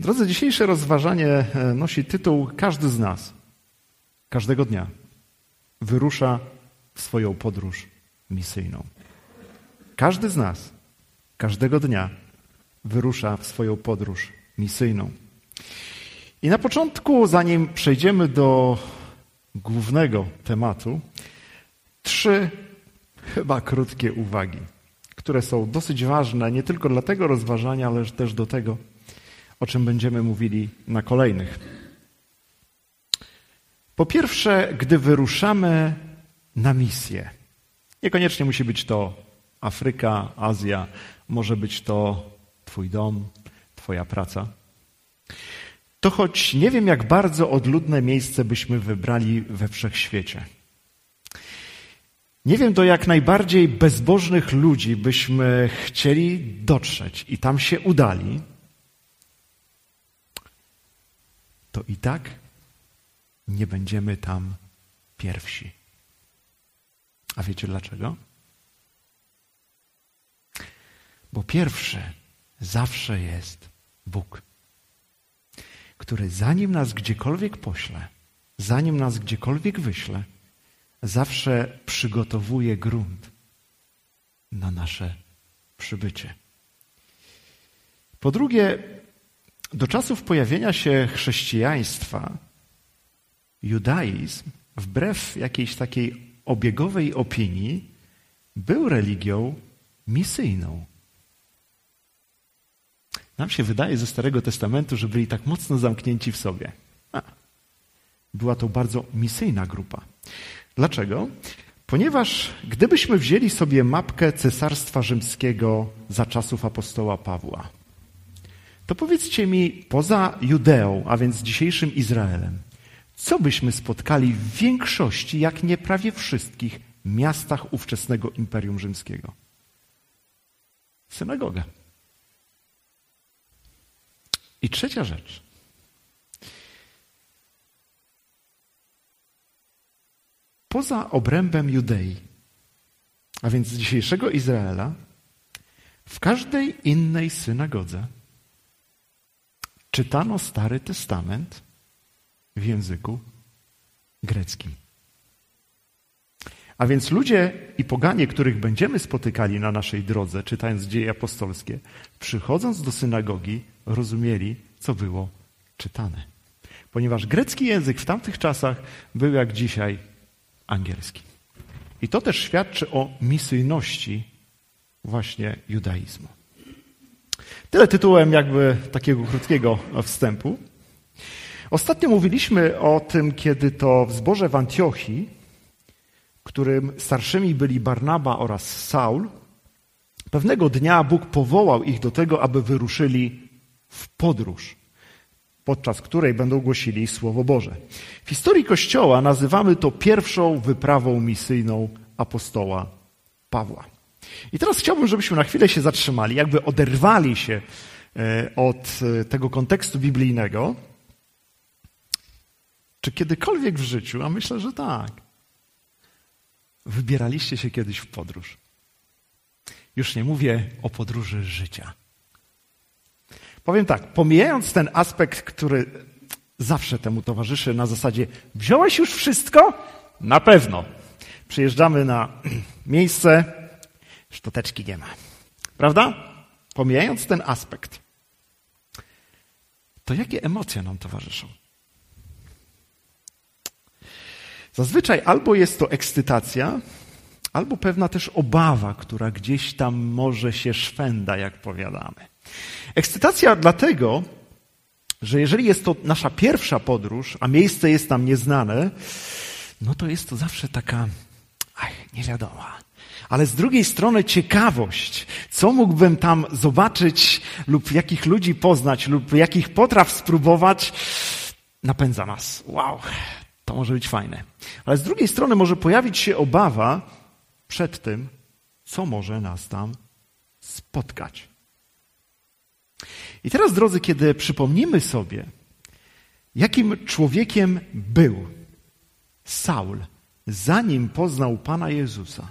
Drodzy, dzisiejsze rozważanie e, nosi tytuł Każdy z nas, każdego dnia wyrusza w swoją podróż misyjną. Każdy z nas, każdego dnia wyrusza w swoją podróż misyjną. I na początku, zanim przejdziemy do głównego tematu, trzy chyba krótkie uwagi, które są dosyć ważne nie tylko dla tego rozważania, ale też do tego, o czym będziemy mówili na kolejnych. Po pierwsze, gdy wyruszamy na misję, niekoniecznie musi być to Afryka, Azja, może być to Twój dom, Twoja praca. To choć nie wiem, jak bardzo odludne miejsce byśmy wybrali we wszechświecie. Nie wiem, do jak najbardziej bezbożnych ludzi byśmy chcieli dotrzeć i tam się udali, to i tak nie będziemy tam pierwsi. A wiecie dlaczego? Bo pierwszy zawsze jest Bóg, który zanim nas gdziekolwiek pośle, zanim nas gdziekolwiek wyśle, zawsze przygotowuje grunt na nasze przybycie. Po drugie, do czasów pojawienia się chrześcijaństwa, judaizm, wbrew jakiejś takiej obiegowej opinii, był religią misyjną. Nam się wydaje ze Starego Testamentu, że byli tak mocno zamknięci w sobie. A, była to bardzo misyjna grupa. Dlaczego? Ponieważ gdybyśmy wzięli sobie mapkę Cesarstwa Rzymskiego za czasów apostoła Pawła, to powiedzcie mi, poza Judeą, a więc dzisiejszym Izraelem, co byśmy spotkali w większości, jak nie prawie wszystkich miastach ówczesnego Imperium Rzymskiego? Synagogę. I trzecia rzecz. Poza obrębem Judei, a więc dzisiejszego Izraela, w każdej innej synagodze czytano Stary Testament w języku greckim. A więc ludzie i poganie, których będziemy spotykali na naszej drodze, czytając dzieje apostolskie, przychodząc do synagogi, rozumieli, co było czytane. Ponieważ grecki język w tamtych czasach był jak dzisiaj angielski. I to też świadczy o misyjności właśnie judaizmu. Tyle tytułem jakby takiego krótkiego wstępu. Ostatnio mówiliśmy o tym, kiedy to w zborze w Antiochii, którym starszymi byli Barnaba oraz Saul, pewnego dnia Bóg powołał ich do tego, aby wyruszyli w podróż, podczas której będą głosili Słowo Boże. W historii Kościoła nazywamy to pierwszą wyprawą misyjną apostoła Pawła. I teraz chciałbym, żebyśmy na chwilę się zatrzymali, jakby oderwali się e, od e, tego kontekstu biblijnego. Czy kiedykolwiek w życiu, a myślę, że tak, wybieraliście się kiedyś w podróż? Już nie mówię o podróży życia. Powiem tak, pomijając ten aspekt, który zawsze temu towarzyszy na zasadzie wziąłeś już wszystko? Na pewno. Przyjeżdżamy na miejsce, Szczoteczki nie ma. Prawda? Pomijając ten aspekt, to jakie emocje nam towarzyszą? Zazwyczaj albo jest to ekscytacja, albo pewna też obawa, która gdzieś tam może się szwenda, jak powiadamy. Ekscytacja dlatego, że jeżeli jest to nasza pierwsza podróż, a miejsce jest nam nieznane, no to jest to zawsze taka, ach, niewiadoma ale z drugiej strony ciekawość, co mógłbym tam zobaczyć lub jakich ludzi poznać lub jakich potraw spróbować, napędza nas. Wow, to może być fajne. Ale z drugiej strony może pojawić się obawa przed tym, co może nas tam spotkać. I teraz, drodzy, kiedy przypomnimy sobie, jakim człowiekiem był Saul, zanim poznał Pana Jezusa,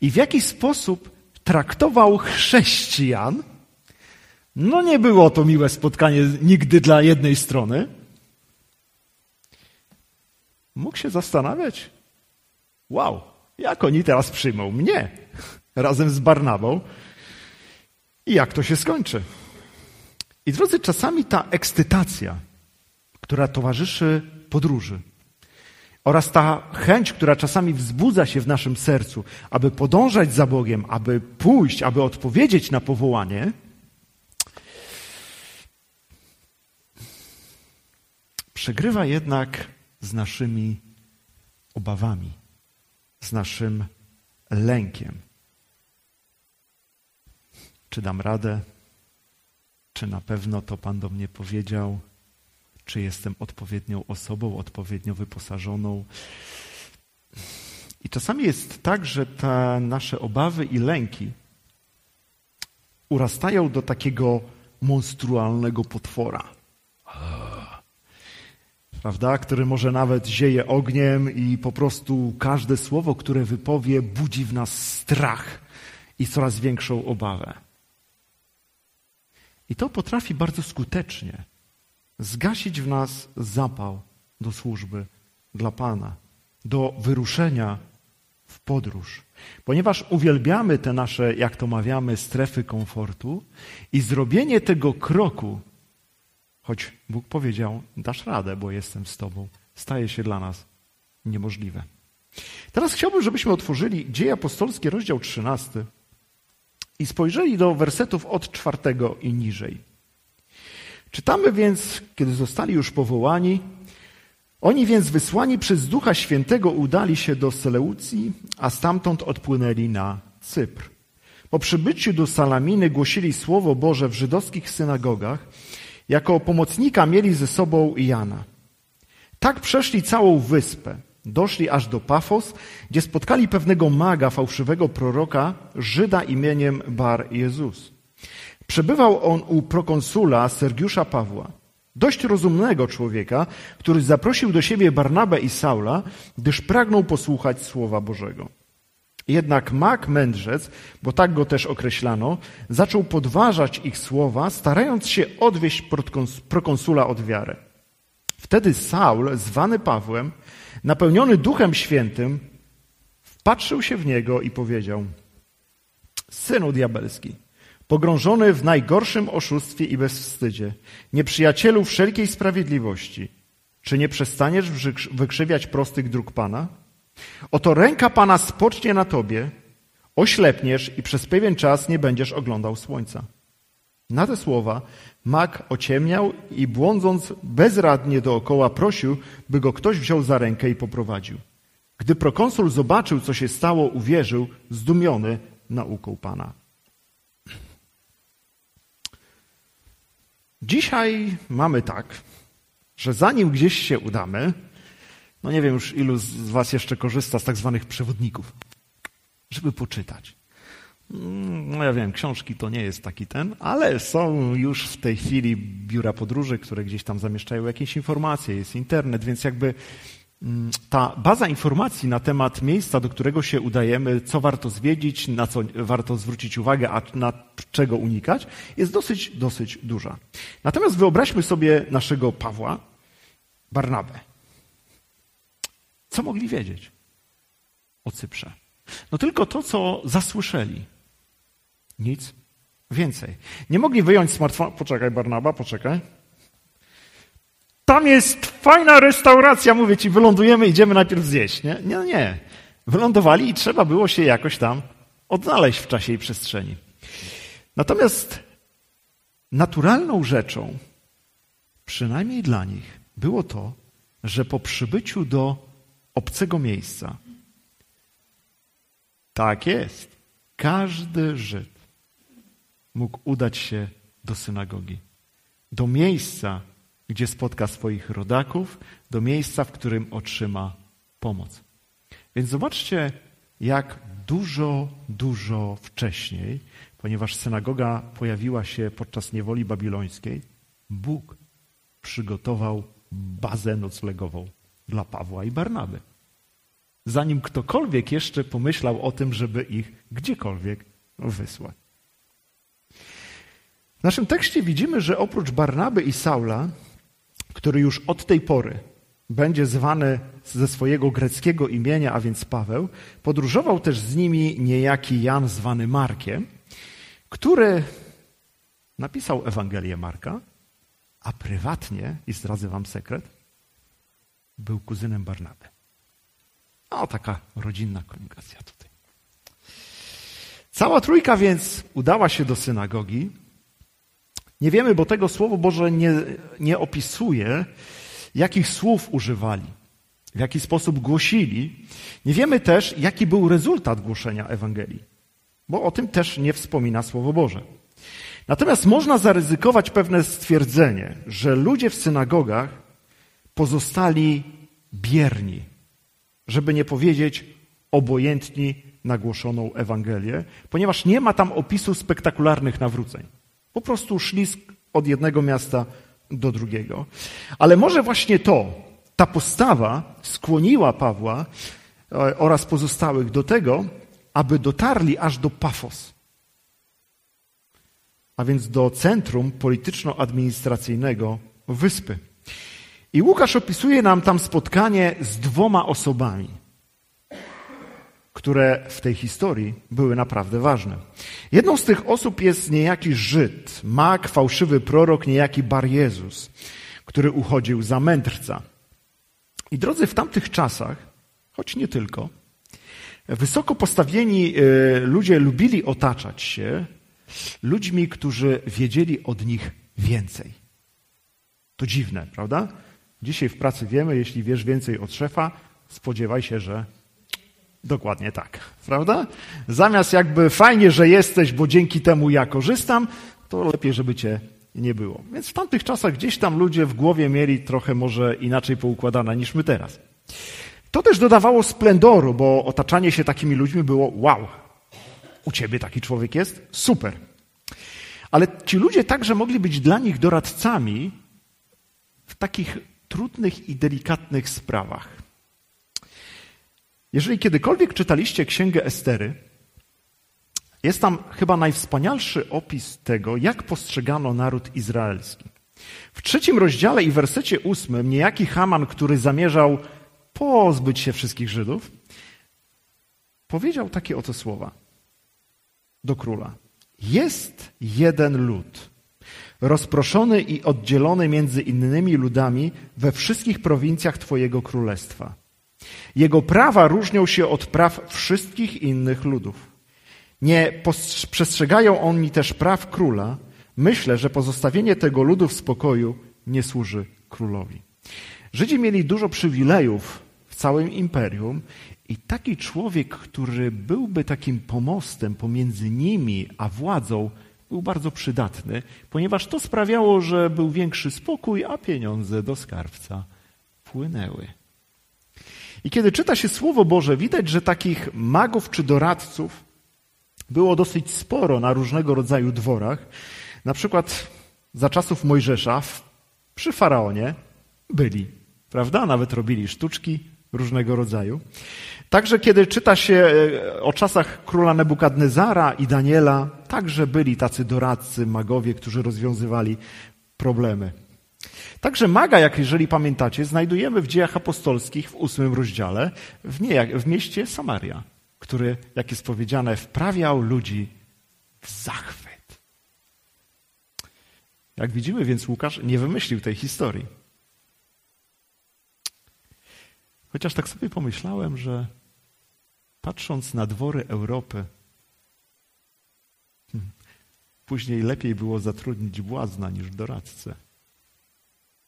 i w jaki sposób traktował chrześcijan, No nie było to miłe spotkanie nigdy dla jednej strony. Mógł się zastanawiać, wow, jak oni teraz przyjmą mnie razem z Barnabą i jak to się skończy. I drodzy, czasami ta ekscytacja, która towarzyszy podróży, oraz ta chęć, która czasami wzbudza się w naszym sercu, aby podążać za Bogiem, aby pójść, aby odpowiedzieć na powołanie, przegrywa jednak z naszymi obawami, z naszym lękiem. Czy dam radę? Czy na pewno to Pan do mnie powiedział? Czy jestem odpowiednią osobą, odpowiednio wyposażoną? I czasami jest tak, że te nasze obawy i lęki urastają do takiego monstrualnego potwora. Prawda? Który może nawet zieje ogniem i po prostu każde słowo, które wypowie, budzi w nas strach i coraz większą obawę. I to potrafi bardzo skutecznie zgasić w nas zapał do służby dla Pana, do wyruszenia w podróż. Ponieważ uwielbiamy te nasze, jak to mawiamy, strefy komfortu i zrobienie tego kroku, choć Bóg powiedział, dasz radę, bo jestem z Tobą, staje się dla nas niemożliwe. Teraz chciałbym, żebyśmy otworzyli Dzieje Apostolskie, rozdział 13 i spojrzeli do wersetów od czwartego i niżej. Czytamy więc, kiedy zostali już powołani, oni więc wysłani przez Ducha Świętego udali się do Seleucji, a stamtąd odpłynęli na Cypr. Po przybyciu do Salaminy głosili Słowo Boże w żydowskich synagogach. Jako pomocnika mieli ze sobą Jana. Tak przeszli całą wyspę. Doszli aż do Pafos, gdzie spotkali pewnego maga, fałszywego proroka, Żyda imieniem Bar Jezus. Przebywał on u prokonsula Sergiusza Pawła, dość rozumnego człowieka, który zaprosił do siebie Barnabę i Saula, gdyż pragnął posłuchać Słowa Bożego. Jednak mag mędrzec, bo tak go też określano, zaczął podważać ich słowa, starając się odwieść prokonsula od wiary. Wtedy Saul, zwany Pawłem, napełniony Duchem Świętym, wpatrzył się w niego i powiedział: Synu diabelski, pogrążony w najgorszym oszustwie i bezwstydzie, nieprzyjacielu wszelkiej sprawiedliwości, czy nie przestaniesz wykrzywiać prostych dróg Pana? Oto ręka Pana spocznie na tobie, oślepniesz i przez pewien czas nie będziesz oglądał słońca. Na te słowa mak ociemniał i błądząc bezradnie dookoła prosił, by go ktoś wziął za rękę i poprowadził. Gdy prokonsul zobaczył, co się stało, uwierzył, zdumiony nauką Pana. Dzisiaj mamy tak, że zanim gdzieś się udamy, no nie wiem już ilu z Was jeszcze korzysta z tak zwanych przewodników, żeby poczytać. Mm, no ja wiem, książki to nie jest taki ten, ale są już w tej chwili biura podróży, które gdzieś tam zamieszczają jakieś informacje, jest internet, więc jakby ta baza informacji na temat miejsca, do którego się udajemy, co warto zwiedzić, na co warto zwrócić uwagę, a na czego unikać, jest dosyć, dosyć duża. Natomiast wyobraźmy sobie naszego Pawła, Barnabę. Co mogli wiedzieć o Cyprze? No tylko to, co zasłyszeli. Nic więcej. Nie mogli wyjąć smartfona. Poczekaj, Barnaba, poczekaj. Tam jest fajna restauracja, mówię ci, wylądujemy, idziemy najpierw zjeść. Nie, nie, nie. Wylądowali i trzeba było się jakoś tam odnaleźć w czasie i przestrzeni. Natomiast naturalną rzeczą, przynajmniej dla nich, było to, że po przybyciu do obcego miejsca, tak jest, każdy Żyd mógł udać się do synagogi, do miejsca, gdzie spotka swoich rodaków, do miejsca, w którym otrzyma pomoc. Więc zobaczcie, jak dużo, dużo wcześniej, ponieważ synagoga pojawiła się podczas niewoli babilońskiej, Bóg przygotował bazę noclegową dla Pawła i Barnaby. Zanim ktokolwiek jeszcze pomyślał o tym, żeby ich gdziekolwiek wysłać. naszym tekście widzimy, że oprócz Barnaby i Saula, który już od tej pory będzie zwany ze swojego greckiego imienia, a więc Paweł, podróżował też z nimi niejaki Jan zwany Markiem, który napisał Ewangelię Marka, a prywatnie, i zdradzę wam sekret, był kuzynem Barnaby. O, taka rodzinna komunikacja tutaj. Cała trójka więc udała się do synagogi. Nie wiemy, bo tego Słowo Boże nie, nie opisuje, jakich słów używali, w jaki sposób głosili. Nie wiemy też, jaki był rezultat głoszenia Ewangelii, bo o tym też nie wspomina Słowo Boże. Natomiast można zaryzykować pewne stwierdzenie, że ludzie w synagogach pozostali bierni, żeby nie powiedzieć obojętni na głoszoną Ewangelię, ponieważ nie ma tam opisu spektakularnych nawróceń. Po prostu szli od jednego miasta do drugiego. Ale może właśnie to, ta postawa skłoniła Pawła e, oraz pozostałych do tego, aby dotarli aż do Pafos, a więc do centrum polityczno-administracyjnego wyspy. I Łukasz opisuje nam tam spotkanie z dwoma osobami, które w tej historii były naprawdę ważne. Jedną z tych osób jest niejaki Żyd, mag, fałszywy prorok, niejaki Bar Jezus, który uchodził za mędrca. I drodzy, w tamtych czasach, choć nie tylko, wysoko postawieni e, ludzie lubili otaczać się ludźmi, którzy wiedzieli od nich więcej. To dziwne, prawda? Dzisiaj w pracy wiemy, jeśli wiesz więcej od szefa, spodziewaj się, że dokładnie tak, prawda? Zamiast jakby fajnie, że jesteś, bo dzięki temu ja korzystam, to lepiej, żeby cię nie było. Więc w tamtych czasach gdzieś tam ludzie w głowie mieli trochę może inaczej poukładane niż my teraz. To też dodawało splendoru, bo otaczanie się takimi ludźmi było wow. U ciebie taki człowiek jest? Super. Ale ci ludzie także mogli być dla nich doradcami w takich trudnych i delikatnych sprawach. Jeżeli kiedykolwiek czytaliście Księgę Estery, jest tam chyba najwspanialszy opis tego, jak postrzegano naród izraelski. W trzecim rozdziale i wersecie ósmym niejaki Haman, który zamierzał pozbyć się wszystkich Żydów, powiedział takie oto słowa do króla. Jest jeden lud, rozproszony i oddzielony między innymi ludami we wszystkich prowincjach Twojego królestwa. Jego prawa różnią się od praw wszystkich innych ludów. Nie przestrzegają oni też praw króla. Myślę, że pozostawienie tego ludu w spokoju nie służy królowi. Żydzi mieli dużo przywilejów w całym imperium i taki człowiek, który byłby takim pomostem pomiędzy nimi a władzą, był bardzo przydatny, ponieważ to sprawiało, że był większy spokój, a pieniądze do skarbca płynęły. I kiedy czyta się Słowo Boże, widać, że takich magów czy doradców było dosyć sporo na różnego rodzaju dworach. Na przykład za czasów Mojżesza przy faraonie byli, prawda? Nawet robili sztuczki różnego rodzaju. Także kiedy czyta się e, o czasach króla Nebukadnezara i Daniela, także byli tacy doradcy, magowie, którzy rozwiązywali problemy. Także maga, jak jeżeli pamiętacie, znajdujemy w dziejach apostolskich w ósmym rozdziale w, nie, w mieście Samaria, który, jak jest powiedziane, wprawiał ludzi w zachwyt. Jak widzimy, więc Łukasz nie wymyślił tej historii. Chociaż tak sobie pomyślałem, że patrząc na dwory Europy, hmm, później lepiej było zatrudnić błazna niż doradcę.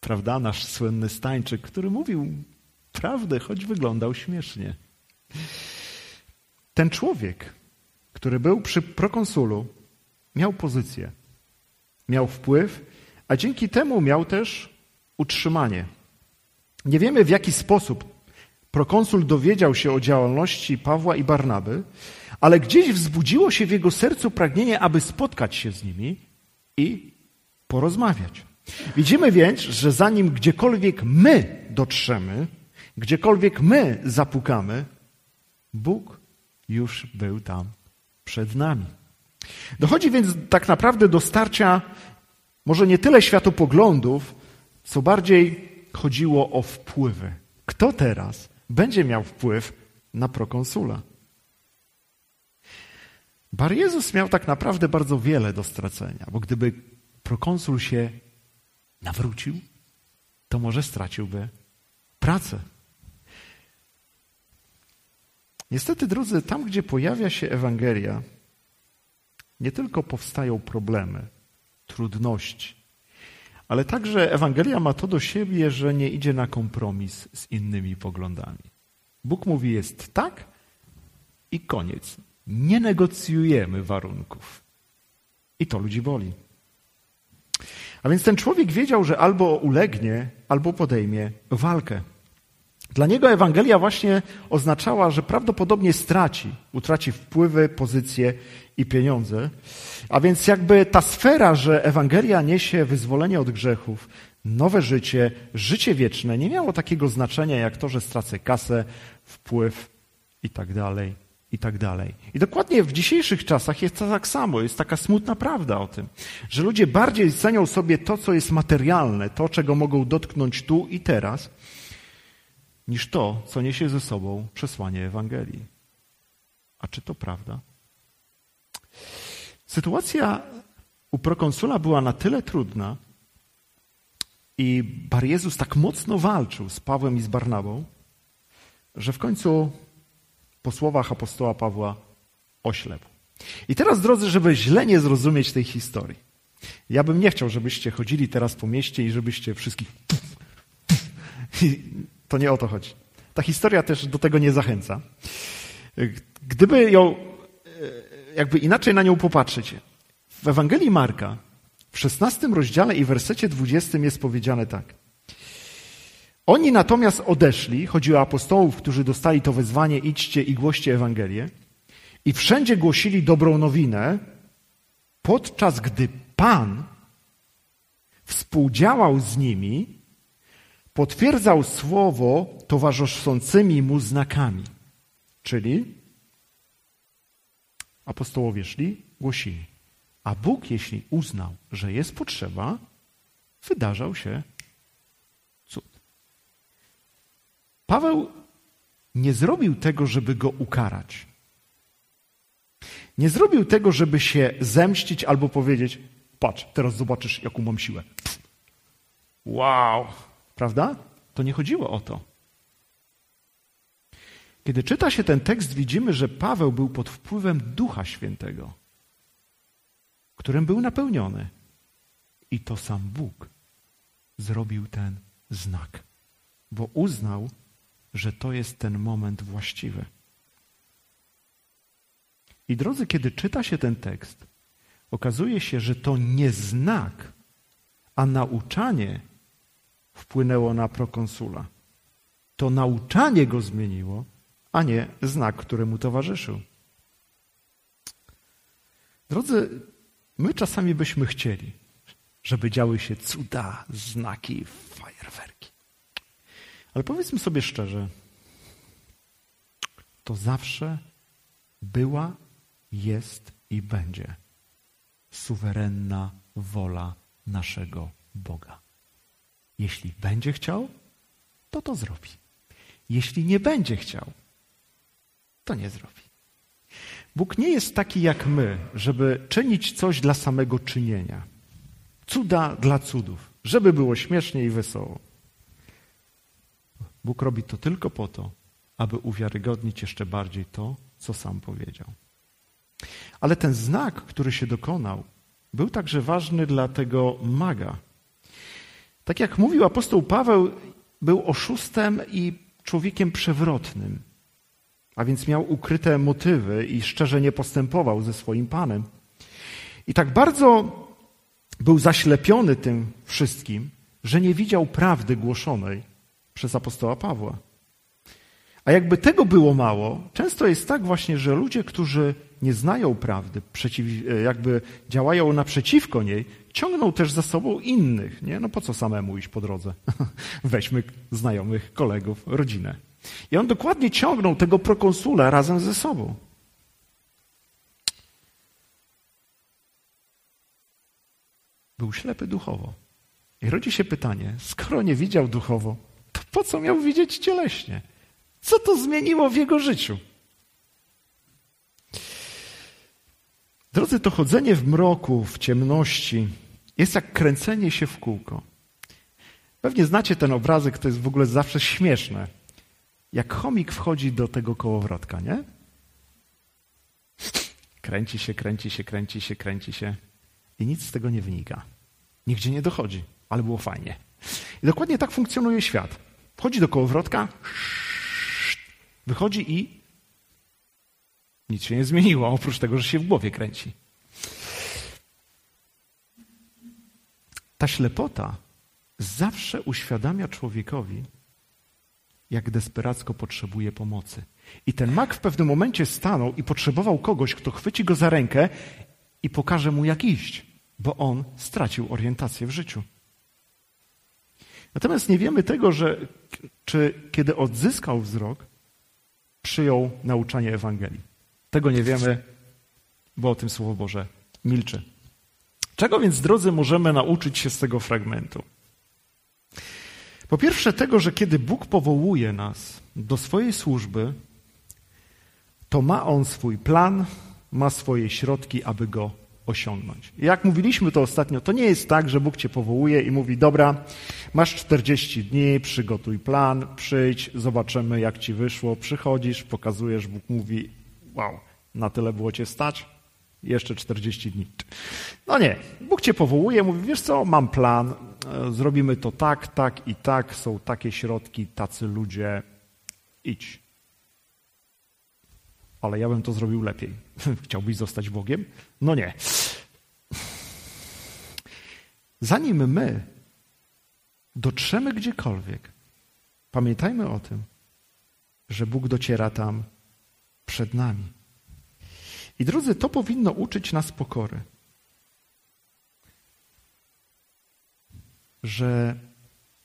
Prawda? Nasz słynny Stańczyk, który mówił prawdę, choć wyglądał śmiesznie. Ten człowiek, który był przy prokonsulu, miał pozycję, miał wpływ, a dzięki temu miał też utrzymanie. Nie wiemy w jaki sposób Prokonsul dowiedział się o działalności Pawła i Barnaby, ale gdzieś wzbudziło się w jego sercu pragnienie, aby spotkać się z nimi i porozmawiać. Widzimy więc, że zanim gdziekolwiek my dotrzemy, gdziekolwiek my zapukamy, Bóg już był tam przed nami. Dochodzi więc tak naprawdę do starcia może nie tyle światopoglądów, co bardziej chodziło o wpływy. Kto teraz będzie miał wpływ na prokonsula? Bar Jezus miał tak naprawdę bardzo wiele do stracenia, bo gdyby prokonsul się nawrócił, to może straciłby pracę. Niestety, drodzy, tam, gdzie pojawia się Ewangelia, nie tylko powstają problemy, trudności, ale także Ewangelia ma to do siebie, że nie idzie na kompromis z innymi poglądami. Bóg mówi jest tak i koniec. Nie negocjujemy warunków. I to ludzi boli. A więc ten człowiek wiedział, że albo ulegnie, albo podejmie walkę. Dla niego Ewangelia właśnie oznaczała, że prawdopodobnie straci, utraci wpływy, pozycje i pieniądze. A więc jakby ta sfera, że Ewangelia niesie wyzwolenie od grzechów, nowe życie, życie wieczne, nie miało takiego znaczenia jak to, że stracę kasę, wpływ i tak dalej, i tak dalej. I dokładnie w dzisiejszych czasach jest to tak samo, jest taka smutna prawda o tym, że ludzie bardziej cenią sobie to, co jest materialne, to, czego mogą dotknąć tu i teraz, niż to, co niesie ze sobą przesłanie Ewangelii. A czy to prawda? Sytuacja u prokonsula była na tyle trudna i Bar Jezus tak mocno walczył z Pawłem i z Barnabą, że w końcu po słowach apostoła Pawła oślepł. I teraz, drodzy, żeby źle nie zrozumieć tej historii, ja bym nie chciał, żebyście chodzili teraz po mieście i żebyście wszystkich. To nie o to chodzi. Ta historia też do tego nie zachęca. Gdyby ją jakby inaczej na nią popatrzeć. W Ewangelii Marka w 16 rozdziale i wersecie 20 jest powiedziane tak. Oni natomiast odeszli, chodzi o apostołów, którzy dostali to wezwanie, idźcie i głoście Ewangelię, i wszędzie głosili dobrą nowinę, podczas gdy Pan współdziałał z nimi, potwierdzał słowo towarzyszącymi mu znakami. Czyli apostołowie szli, głosili. A Bóg, jeśli uznał, że jest potrzeba, wydarzał się Paweł nie zrobił tego, żeby go ukarać. Nie zrobił tego, żeby się zemścić albo powiedzieć: Patrz, teraz zobaczysz, jaką mam siłę. Wow! Prawda? To nie chodziło o to. Kiedy czyta się ten tekst, widzimy, że Paweł był pod wpływem Ducha Świętego, którym był napełniony. I to sam Bóg zrobił ten znak, bo uznał, że to jest ten moment właściwy. I drodzy, kiedy czyta się ten tekst, okazuje się, że to nie znak, a nauczanie wpłynęło na prokonsula. To nauczanie go zmieniło, a nie znak, który mu towarzyszył. Drodzy, my czasami byśmy chcieli, żeby działy się cuda, znaki, fajerwerki. Ale powiedzmy sobie szczerze, to zawsze była, jest i będzie suwerenna wola naszego Boga. Jeśli będzie chciał, to to zrobi. Jeśli nie będzie chciał, to nie zrobi. Bóg nie jest taki jak my, żeby czynić coś dla samego czynienia. Cuda dla cudów, żeby było śmiesznie i wesoło. Bóg robi to tylko po to, aby uwiarygodnić jeszcze bardziej to, co sam powiedział. Ale ten znak, który się dokonał, był także ważny dla tego maga. Tak jak mówił apostoł Paweł, był oszustem i człowiekiem przewrotnym a więc miał ukryte motywy i szczerze nie postępował ze swoim Panem. I tak bardzo był zaślepiony tym wszystkim, że nie widział prawdy głoszonej przez apostoła Pawła. A jakby tego było mało, często jest tak właśnie, że ludzie, którzy nie znają prawdy, przeciw, jakby działają naprzeciwko niej, ciągną też za sobą innych. Nie? No po co samemu iść po drodze? Weźmy znajomych, kolegów, rodzinę. I on dokładnie ciągnął tego prokonsula razem ze sobą. był ślepy duchowo. I rodzi się pytanie, skoro nie widział duchowo, po co miał widzieć cieleśnie? Co to zmieniło w jego życiu? Drodzy, to chodzenie w mroku, w ciemności jest jak kręcenie się w kółko. Pewnie znacie ten obrazek, to jest w ogóle zawsze śmieszne. Jak chomik wchodzi do tego kołowrotka, nie? Kręci się, kręci się, kręci się, kręci się i nic z tego nie wynika. Nigdzie nie dochodzi, ale było fajnie. I dokładnie tak funkcjonuje świat. Wchodzi do kołowrotka, wychodzi i nic się nie zmieniło, oprócz tego, że się w głowie kręci. Ta ślepota zawsze uświadamia człowiekowi, jak desperacko potrzebuje pomocy. I ten mak w pewnym momencie stanął i potrzebował kogoś, kto chwyci go za rękę i pokaże mu, jak iść, bo on stracił orientację w życiu. Natomiast nie wiemy tego, że czy kiedy odzyskał wzrok, przyjął nauczanie Ewangelii. Tego nie wiemy, bo o tym Słowo Boże milczy. Czego więc, drodzy, możemy nauczyć się z tego fragmentu? Po pierwsze, tego, że kiedy Bóg powołuje nas do swojej służby, to ma On swój plan, ma swoje środki, aby go osiągnąć. Jak mówiliśmy to ostatnio, to nie jest tak, że Bóg cię powołuje i mówi: Dobra, masz 40 dni, przygotuj plan, przyjdź, zobaczymy, jak ci wyszło. Przychodzisz, pokazujesz, Bóg mówi: Wow, na tyle było cię stać? Jeszcze 40 dni. No nie, Bóg cię powołuje, mówi: Wiesz co, mam plan, e, zrobimy to tak, tak i tak, są takie środki, tacy ludzie, idź. Ale ja bym to zrobił lepiej. Chciałbyś zostać Bogiem? No nie. Zanim my dotrzemy gdziekolwiek, pamiętajmy o tym, że Bóg dociera tam przed nami. I drodzy, to powinno uczyć nas pokory. Że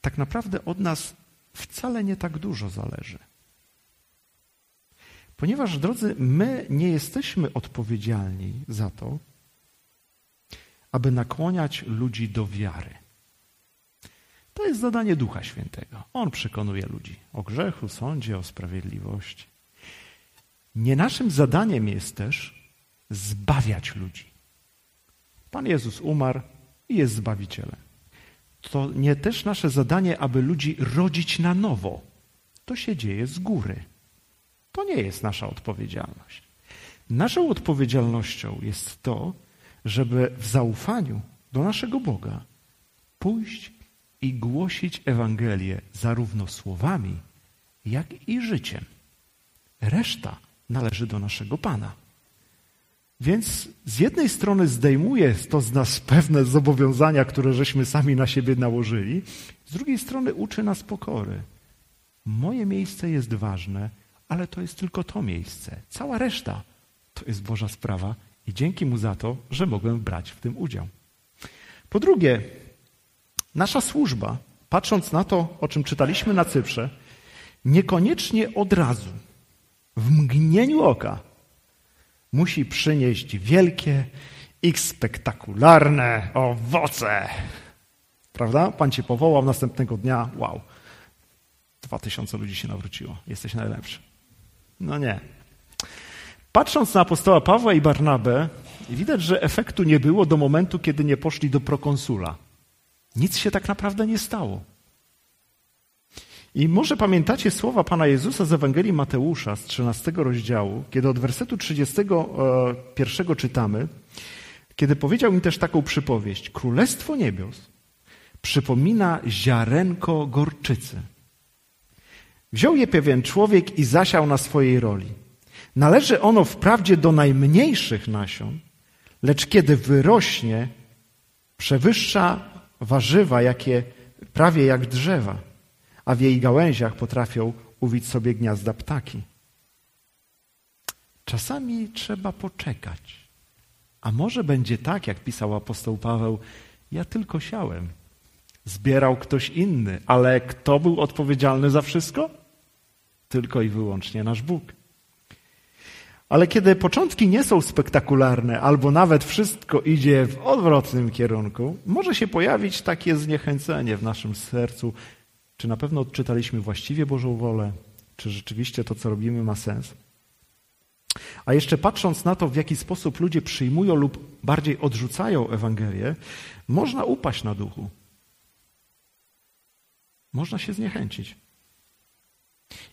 tak naprawdę od nas wcale nie tak dużo zależy. Ponieważ, drodzy, my nie jesteśmy odpowiedzialni za to, aby nakłaniać ludzi do wiary. To jest zadanie Ducha Świętego. On przekonuje ludzi o grzechu, sądzie, o sprawiedliwości. Nie naszym zadaniem jest też zbawiać ludzi. Pan Jezus umarł i jest Zbawicielem. To nie też nasze zadanie, aby ludzi rodzić na nowo. To się dzieje z góry. To nie jest nasza odpowiedzialność. Naszą odpowiedzialnością jest to, żeby w zaufaniu do naszego Boga pójść i głosić Ewangelię zarówno słowami, jak i życiem. Reszta należy do naszego Pana. Więc z jednej strony zdejmuje to z nas pewne zobowiązania, które żeśmy sami na siebie nałożyli, z drugiej strony uczy nas pokory. Moje miejsce jest ważne, ale to jest tylko to miejsce. Cała reszta to jest Boża sprawa i dzięki Mu za to, że mogłem brać w tym udział. Po drugie, nasza służba, patrząc na to, o czym czytaliśmy na Cyprze, niekoniecznie od razu, w mgnieniu oka, musi przynieść wielkie i spektakularne owoce. Prawda? Pan cię powołał następnego dnia. Wow. Dwa tysiące ludzi się nawróciło. Jesteś najlepszy. No nie. Patrząc na apostoła Pawła i Barnabę, widać, że efektu nie było do momentu, kiedy nie poszli do prokonsula. Nic się tak naprawdę nie stało. I może pamiętacie słowa Pana Jezusa z Ewangelii Mateusza z 13 rozdziału, kiedy od wersetu 31 czytamy, kiedy powiedział im też taką przypowieść. Królestwo niebios przypomina ziarenko gorczycy – Wziął je pewien człowiek i zasiał na swojej roli. Należy ono wprawdzie do najmniejszych nasion, lecz kiedy wyrośnie, przewyższa warzywa, jakie prawie jak drzewa, a w jej gałęziach potrafią uwić sobie gniazda ptaki. Czasami trzeba poczekać. A może będzie tak, jak pisał apostoł Paweł, ja tylko siałem. Zbierał ktoś inny, ale kto był odpowiedzialny za wszystko? Tylko i wyłącznie nasz Bóg. Ale kiedy początki nie są spektakularne, albo nawet wszystko idzie w odwrotnym kierunku, może się pojawić takie zniechęcenie w naszym sercu, czy na pewno odczytaliśmy właściwie Bożą wolę, czy rzeczywiście to, co robimy, ma sens. A jeszcze patrząc na to, w jaki sposób ludzie przyjmują lub bardziej odrzucają Ewangelię, można upaść na duchu. Można się zniechęcić.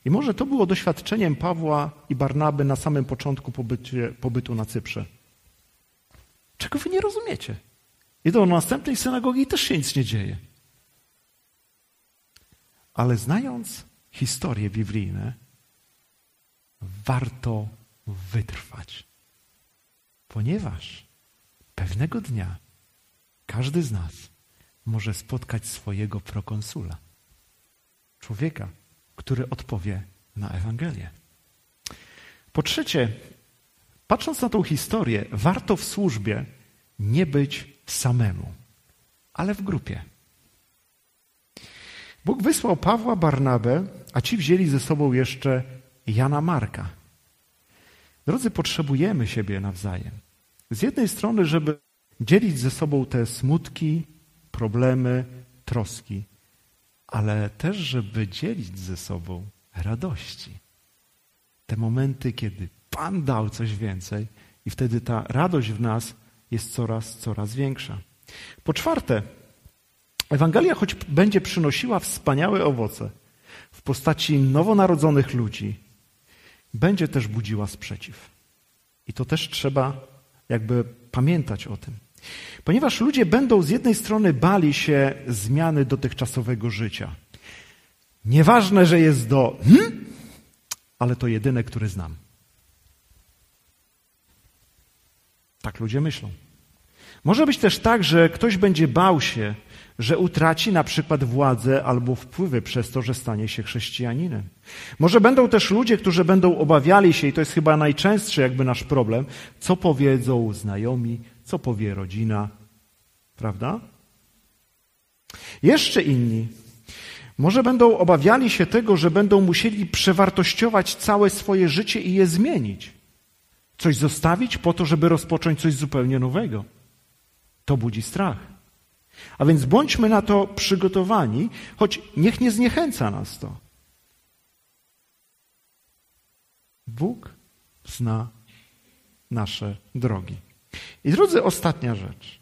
I może to było doświadczeniem Pawła i Barnaby na samym początku pobycie, pobytu na Cyprze. Czego wy nie rozumiecie? Idą do następnej synagogi i też się nic nie dzieje. Ale znając historie biblijne, warto wytrwać. Ponieważ pewnego dnia każdy z nas może spotkać swojego prokonsula. Człowieka, który odpowie na Ewangelię. Po trzecie, patrząc na tą historię, warto w służbie nie być samemu, ale w grupie. Bóg wysłał Pawła Barnabę, a ci wzięli ze sobą jeszcze Jana Marka. Drodzy, potrzebujemy siebie nawzajem. Z jednej strony, żeby dzielić ze sobą te smutki, problemy, troski, ale też, żeby dzielić ze sobą radości. Te momenty, kiedy Pan dał coś więcej, i wtedy ta radość w nas jest coraz, coraz większa. Po czwarte, Ewangelia, choć będzie przynosiła wspaniałe owoce w postaci nowonarodzonych ludzi, będzie też budziła sprzeciw. I to też trzeba jakby pamiętać o tym. Ponieważ ludzie będą z jednej strony bali się zmiany dotychczasowego życia. Nieważne, że jest do hmm, ale to jedyne, które znam. Tak ludzie myślą. Może być też tak, że ktoś będzie bał się, że utraci na przykład władzę albo wpływy przez to, że stanie się chrześcijaninem. Może będą też ludzie, którzy będą obawiali się, i to jest chyba najczęstszy jakby nasz problem, co powiedzą znajomi, co powie rodzina, prawda? Jeszcze inni może będą obawiali się tego, że będą musieli przewartościować całe swoje życie i je zmienić. Coś zostawić po to, żeby rozpocząć coś zupełnie nowego. To budzi strach. A więc bądźmy na to przygotowani, choć niech nie zniechęca nas to. Bóg zna nasze drogi. I drodzy, ostatnia rzecz.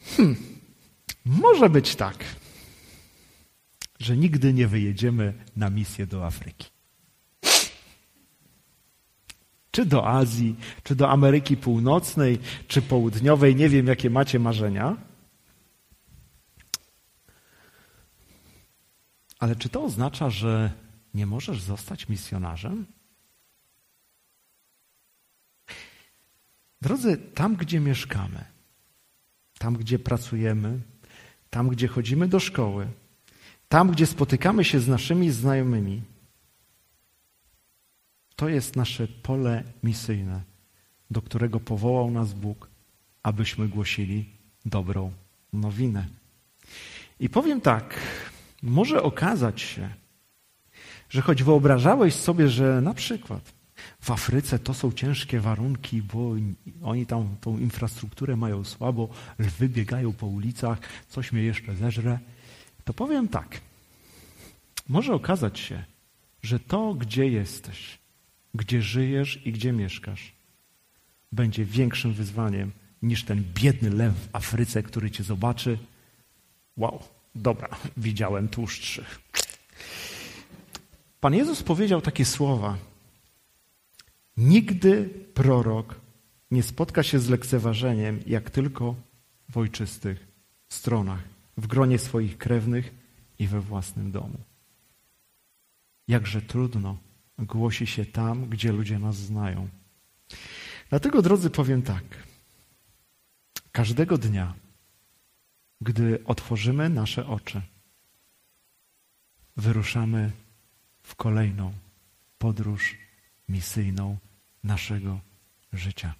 Hmm, może być tak, że nigdy nie wyjedziemy na misję do Afryki. Czy do Azji, czy do Ameryki Północnej, czy Południowej, nie wiem jakie macie marzenia. Ale czy to oznacza, że nie możesz zostać misjonarzem? Drodzy, tam gdzie mieszkamy, tam gdzie pracujemy, tam gdzie chodzimy do szkoły, tam gdzie spotykamy się z naszymi znajomymi, to jest nasze pole misyjne, do którego powołał nas Bóg, abyśmy głosili dobrą nowinę. I powiem tak, może okazać się, że choć wyobrażałeś sobie, że na przykład w Afryce to są ciężkie warunki, bo oni tam tą infrastrukturę mają słabo, lwy biegają po ulicach, coś mnie jeszcze zeżre, to powiem tak. Może okazać się, że to, gdzie jesteś, gdzie żyjesz i gdzie mieszkasz, będzie większym wyzwaniem niż ten biedny lew w Afryce, który cię zobaczy. Wow, dobra, widziałem tłuszczych. Pan Jezus powiedział takie słowa, Nigdy prorok nie spotka się z lekceważeniem, jak tylko w ojczystych stronach, w gronie swoich krewnych i we własnym domu. Jakże trudno głosi się tam, gdzie ludzie nas znają. Dlatego, drodzy, powiem tak. Każdego dnia, gdy otworzymy nasze oczy, wyruszamy w kolejną podróż misyjną naszego życia.